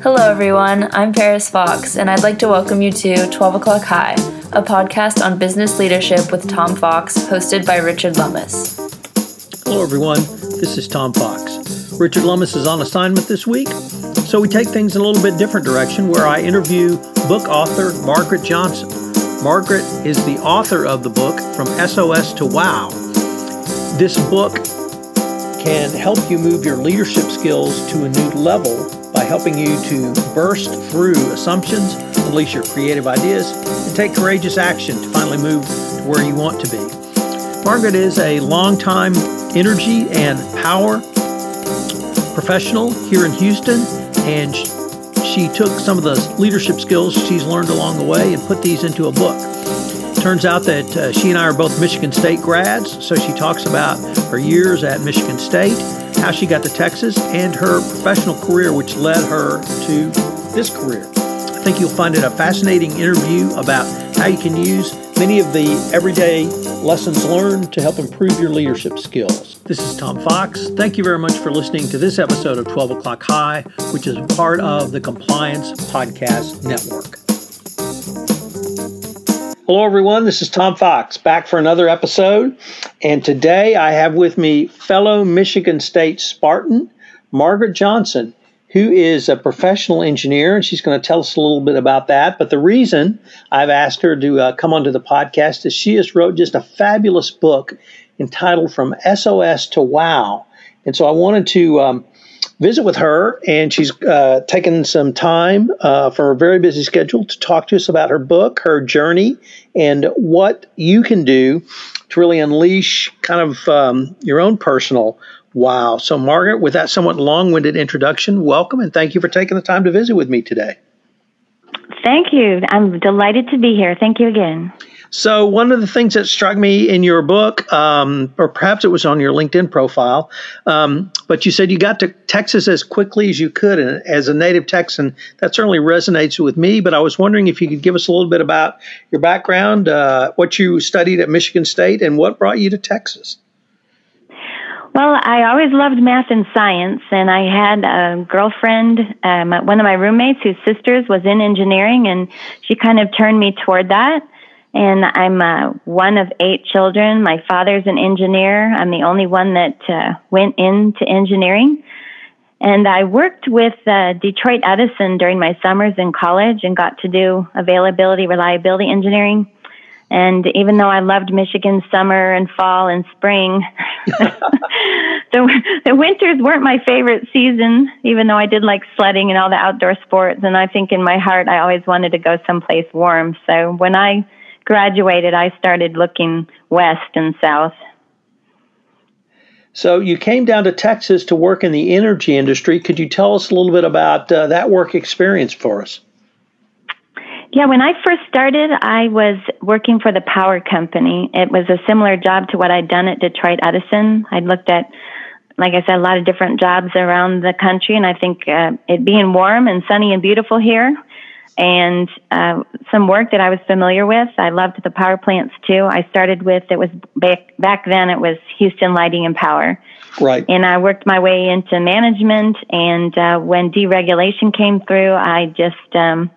Hello, everyone. I'm Paris Fox, and I'd like to welcome you to 12 O'Clock High, a podcast on business leadership with Tom Fox, hosted by Richard Lummis. Hello, everyone. This is Tom Fox. Richard Lummis is on assignment this week, so we take things in a little bit different direction where I interview book author Margaret Johnson. Margaret is the author of the book From SOS to Wow. This book can help you move your leadership skills to a new level by helping you to burst through assumptions, unleash your creative ideas, and take courageous action to finally move to where you want to be. Margaret is a longtime energy and power professional here in Houston, and she took some of the leadership skills she's learned along the way and put these into a book. Turns out that uh, she and I are both Michigan State grads, so she talks about her years at Michigan State, how she got to Texas, and her professional career, which led her to this career. I think you'll find it a fascinating interview about how you can use many of the everyday lessons learned to help improve your leadership skills. This is Tom Fox. Thank you very much for listening to this episode of 12 O'Clock High, which is part of the Compliance Podcast Network. Hello, everyone. This is Tom Fox back for another episode. And today I have with me fellow Michigan State Spartan, Margaret Johnson, who is a professional engineer. And she's going to tell us a little bit about that. But the reason I've asked her to uh, come onto the podcast is she has wrote just a fabulous book entitled From SOS to Wow. And so I wanted to um, visit with her, and she's uh, taken some time uh, from her very busy schedule to talk to us about her book, her journey, and what you can do to really unleash kind of um, your own personal wow. So, Margaret, with that somewhat long winded introduction, welcome and thank you for taking the time to visit with me today. Thank you. I'm delighted to be here. Thank you again. So, one of the things that struck me in your book, um, or perhaps it was on your LinkedIn profile, um, but you said you got to Texas as quickly as you could. And as a native Texan, that certainly resonates with me. But I was wondering if you could give us a little bit about your background, uh, what you studied at Michigan State, and what brought you to Texas. Well, I always loved math and science, and I had a girlfriend, um, one of my roommates whose sisters was in engineering, and she kind of turned me toward that and I'm uh, one of eight children. My father's an engineer. I'm the only one that uh, went into engineering. And I worked with uh, Detroit Edison during my summers in college and got to do availability, reliability engineering. And even though I loved Michigan summer and fall and spring, the, the winters weren't my favorite season, even though I did like sledding and all the outdoor sports. And I think in my heart, I always wanted to go someplace warm. So when I graduated, I started looking west and south. So you came down to Texas to work in the energy industry. Could you tell us a little bit about uh, that work experience for us? Yeah, when I first started, I was working for the power company. It was a similar job to what I'd done at Detroit Edison. I'd looked at, like I said, a lot of different jobs around the country, and I think uh, it being warm and sunny and beautiful here and uh, some work that I was familiar with. I loved the power plants too. I started with it was back back then it was Houston Lighting and Power. Right. And I worked my way into management. And uh, when deregulation came through, I just um,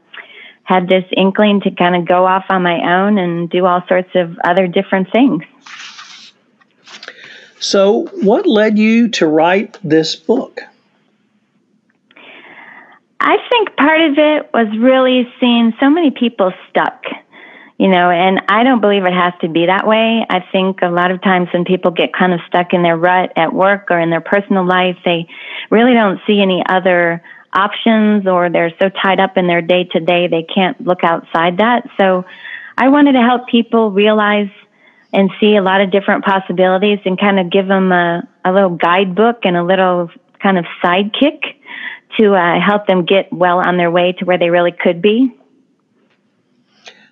had this inkling to kind of go off on my own and do all sorts of other different things. So, what led you to write this book? I think part of it was really seeing so many people stuck, you know, and I don't believe it has to be that way. I think a lot of times when people get kind of stuck in their rut at work or in their personal life, they really don't see any other options or they're so tied up in their day to day they can't look outside that. So I wanted to help people realize and see a lot of different possibilities and kind of give them a, a little guidebook and a little kind of sidekick to uh, help them get well on their way to where they really could be.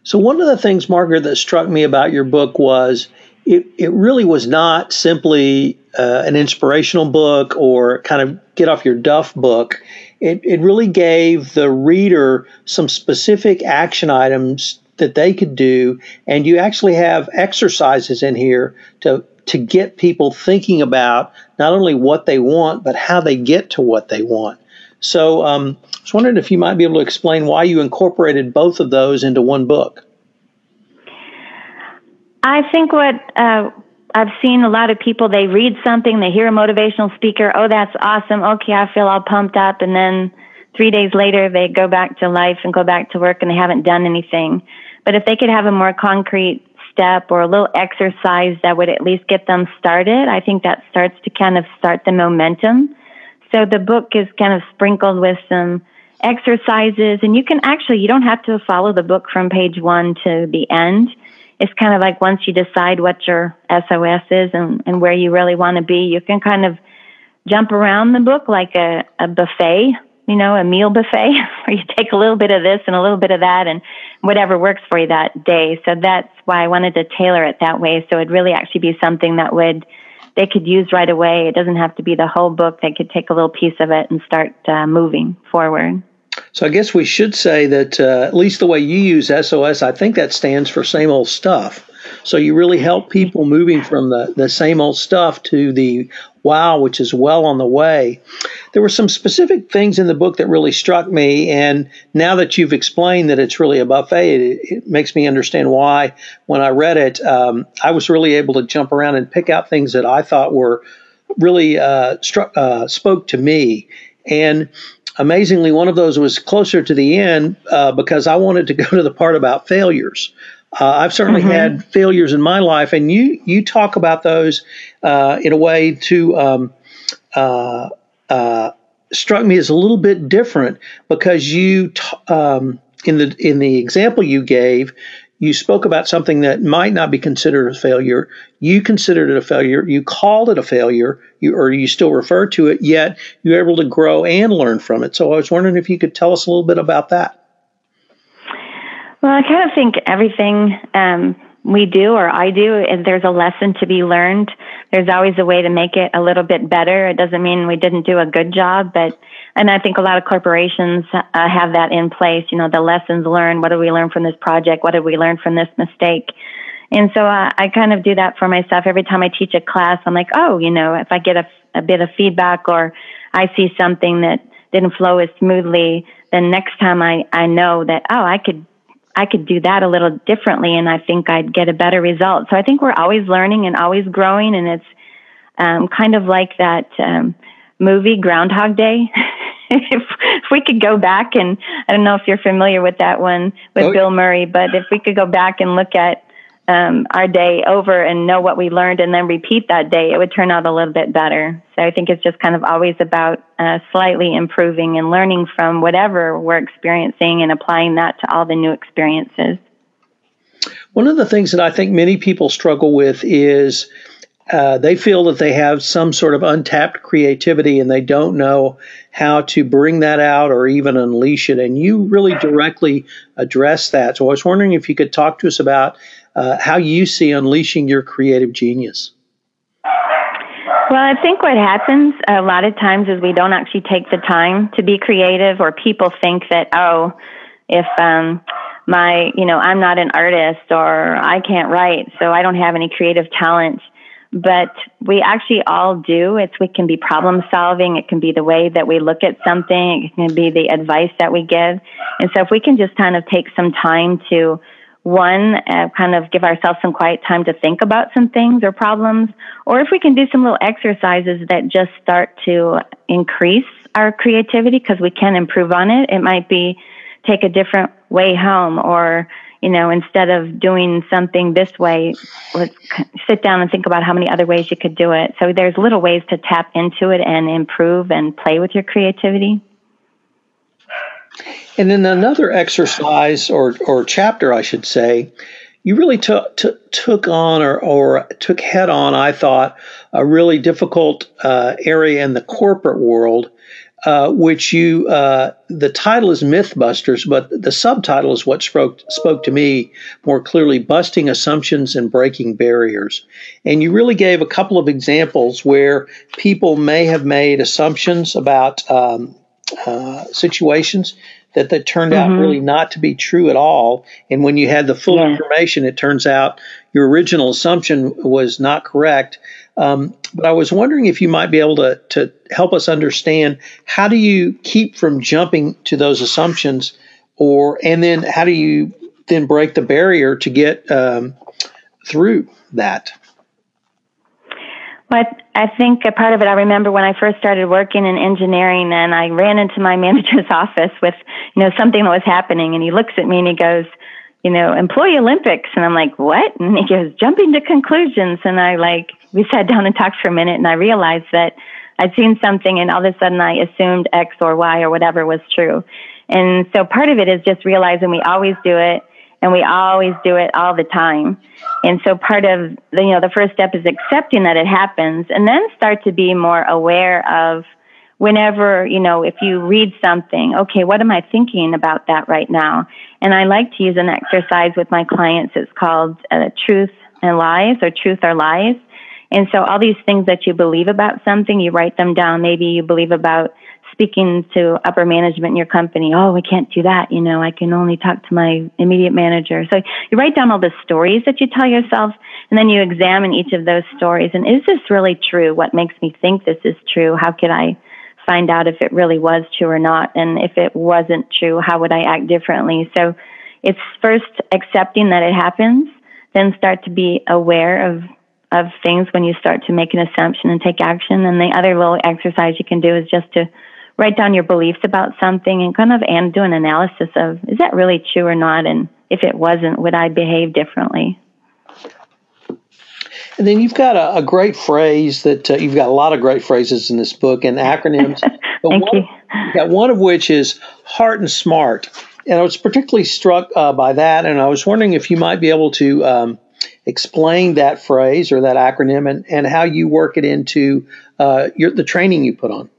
So, one of the things, Margaret, that struck me about your book was it, it really was not simply uh, an inspirational book or kind of get off your duff book. It, it really gave the reader some specific action items that they could do. And you actually have exercises in here to, to get people thinking about not only what they want, but how they get to what they want. So um, I was wondering if you might be able to explain why you incorporated both of those into one book. I think what uh, I've seen a lot of people, they read something, they hear a motivational speaker, oh, that's awesome. Okay, I feel all pumped up. And then three days later, they go back to life and go back to work and they haven't done anything. But if they could have a more concrete step or a little exercise that would at least get them started, I think that starts to kind of start the momentum. So the book is kind of sprinkled with some exercises and you can actually, you don't have to follow the book from page one to the end it's kind of like once you decide what your SOS is and, and where you really want to be, you can kind of jump around the book like a, a buffet, you know, a meal buffet where you take a little bit of this and a little bit of that and whatever works for you that day. So that's why I wanted to tailor it that way. So it'd really actually be something that would, they could use right away. It doesn't have to be the whole book. They could take a little piece of it and start uh, moving forward. So I guess we should say that uh, at least the way you use SOS, I think that stands for same old stuff. So you really help people moving from the, the same old stuff to the wow, which is well on the way. There were some specific things in the book that really struck me. And now that you've explained that it's really a buffet, it, it makes me understand why when I read it, um, I was really able to jump around and pick out things that I thought were really uh, struck, uh, spoke to me. And amazingly, one of those was closer to the end uh, because I wanted to go to the part about failures. Uh, I've certainly mm-hmm. had failures in my life, and you you talk about those uh, in a way to um, uh, uh, struck me as a little bit different because you t- um, in the in the example you gave, you spoke about something that might not be considered a failure. You considered it a failure. You called it a failure, you, or you still refer to it, yet you're able to grow and learn from it. So I was wondering if you could tell us a little bit about that. Well, I kind of think everything um, we do or I do, there's a lesson to be learned. There's always a way to make it a little bit better. It doesn't mean we didn't do a good job, but and I think a lot of corporations uh, have that in place. You know, the lessons learned. What did we learn from this project? What did we learn from this mistake? And so uh, I kind of do that for myself every time I teach a class. I'm like, oh, you know, if I get a, a bit of feedback or I see something that didn't flow as smoothly, then next time I, I know that, oh, I could I could do that a little differently and I think I'd get a better result. So I think we're always learning and always growing and it's um, kind of like that um, movie Groundhog Day. if, if we could go back and I don't know if you're familiar with that one with oh, Bill Murray, but if we could go back and look at um, our day over and know what we learned and then repeat that day, it would turn out a little bit better. So I think it's just kind of always about uh, slightly improving and learning from whatever we're experiencing and applying that to all the new experiences. One of the things that I think many people struggle with is uh, they feel that they have some sort of untapped creativity and they don't know how to bring that out or even unleash it. And you really directly address that. So I was wondering if you could talk to us about uh, how you see unleashing your creative genius. Well, I think what happens a lot of times is we don't actually take the time to be creative, or people think that, oh, if um, my, you know, I'm not an artist or I can't write, so I don't have any creative talent but we actually all do. It's we can be problem solving. It can be the way that we look at something. It can be the advice that we give. And so if we can just kind of take some time to one, uh, kind of give ourselves some quiet time to think about some things or problems, or if we can do some little exercises that just start to increase our creativity because we can improve on it. It might be take a different way home or you know, instead of doing something this way, let's sit down and think about how many other ways you could do it. So there's little ways to tap into it and improve and play with your creativity. And in another exercise or, or chapter, I should say, you really took took on or, or took head on, I thought, a really difficult uh, area in the corporate world uh, which you uh, the title is Mythbusters, but the subtitle is what spoke spoke to me more clearly: busting assumptions and breaking barriers. And you really gave a couple of examples where people may have made assumptions about um, uh, situations that that turned mm-hmm. out really not to be true at all. And when you had the full yeah. information, it turns out your original assumption was not correct. Um, but I was wondering if you might be able to, to help us understand how do you keep from jumping to those assumptions, or and then how do you then break the barrier to get um, through that? Well, I think a part of it, I remember when I first started working in engineering and I ran into my manager's office with, you know, something that was happening and he looks at me and he goes, you know, employee Olympics. And I'm like, what? And he goes, jumping to conclusions. And I like, we sat down and talked for a minute and I realized that I'd seen something and all of a sudden I assumed X or Y or whatever was true. And so part of it is just realizing we always do it and we always do it all the time. And so part of the, you know, the first step is accepting that it happens and then start to be more aware of whenever, you know, if you read something, okay, what am I thinking about that right now? And I like to use an exercise with my clients. It's called uh, truth and lies or truth or lies. And so all these things that you believe about something, you write them down. Maybe you believe about speaking to upper management in your company, oh, we can't do that. You know, I can only talk to my immediate manager. So you write down all the stories that you tell yourself, and then you examine each of those stories. And is this really true? What makes me think this is true? How could I find out if it really was true or not? And if it wasn't true, how would I act differently? So it's first accepting that it happens, then start to be aware of of things when you start to make an assumption and take action. And the other little exercise you can do is just to write down your beliefs about something and kind of and do an analysis of is that really true or not? And if it wasn't would i behave differently? And then you've got a, a great phrase that uh, you've got a lot of great phrases in this book and acronyms. Thank one, you. got one of which is heart and smart. And i was particularly struck uh, by that. And i was wondering if you might be able to um, explain that phrase or that acronym and, and how you work it into uh, your, the training you put on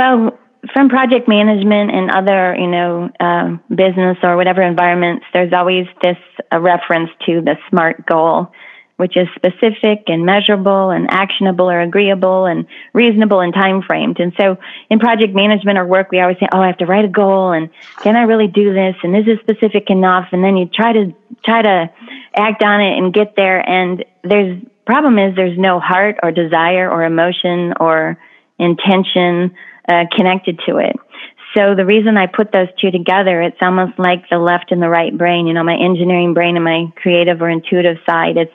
Well, from project management and other, you know, uh, business or whatever environments, there's always this reference to the SMART goal, which is specific and measurable and actionable or agreeable and reasonable and time framed. And so in project management or work, we always say, oh, I have to write a goal and can I really do this? And is this specific enough? And then you try to, try to act on it and get there. And there's, problem is there's no heart or desire or emotion or intention uh, connected to it. So the reason I put those two together, it's almost like the left and the right brain, you know, my engineering brain and my creative or intuitive side. It's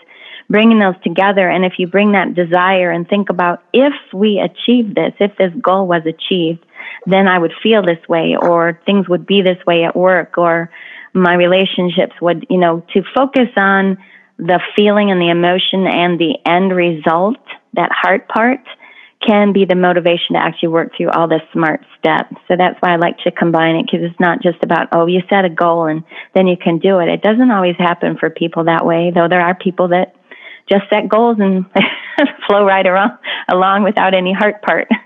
bringing those together. And if you bring that desire and think about if we achieve this, if this goal was achieved, then I would feel this way or things would be this way at work or my relationships would, you know, to focus on the feeling and the emotion and the end result, that heart part can be the motivation to actually work through all the smart steps. So that's why I like to combine it because it's not just about, oh, you set a goal and then you can do it. It doesn't always happen for people that way, though there are people that just set goals and flow right around, along without any heart part.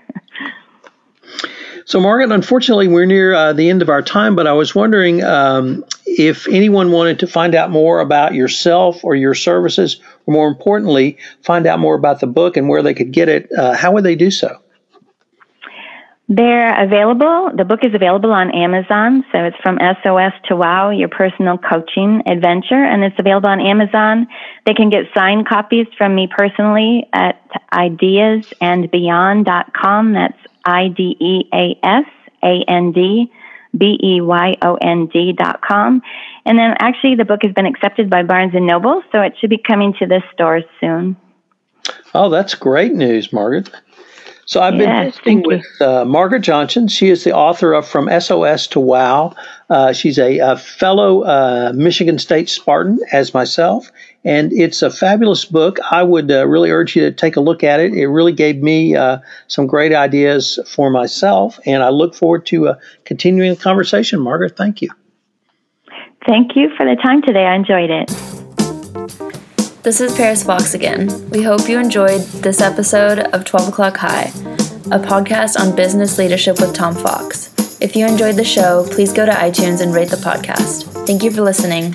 So, Margaret, unfortunately, we're near uh, the end of our time, but I was wondering um, if anyone wanted to find out more about yourself or your services, more importantly, find out more about the book and where they could get it, uh, how would they do so? They're available. The book is available on Amazon. So it's from SOS to WOW, your personal coaching adventure. And it's available on Amazon. They can get signed copies from me personally at ideasandbeyond.com. That's I D E A S A N D B E Y O N D dot com. And then actually the book has been accepted by Barnes and Noble, so it should be coming to the stores soon. Oh, that's great news, Margaret. So I've been Yes, visiting with uh, Margaret Johnson. She is the author of From SOS to WOW. Uh, she's a, a fellow uh, Michigan State Spartan, as myself, and it's a fabulous book. I would uh, really urge you to take a look at it. It really gave me uh, some great ideas for myself, and I look forward to uh, continuing the conversation. Margaret, thank you. Thank you for the time today. I enjoyed it. This is Paris Fox again. We hope you enjoyed this episode of 12 O'Clock High, a podcast on business leadership with Tom Fox. If you enjoyed the show, please go to iTunes and rate the podcast. Thank you for listening.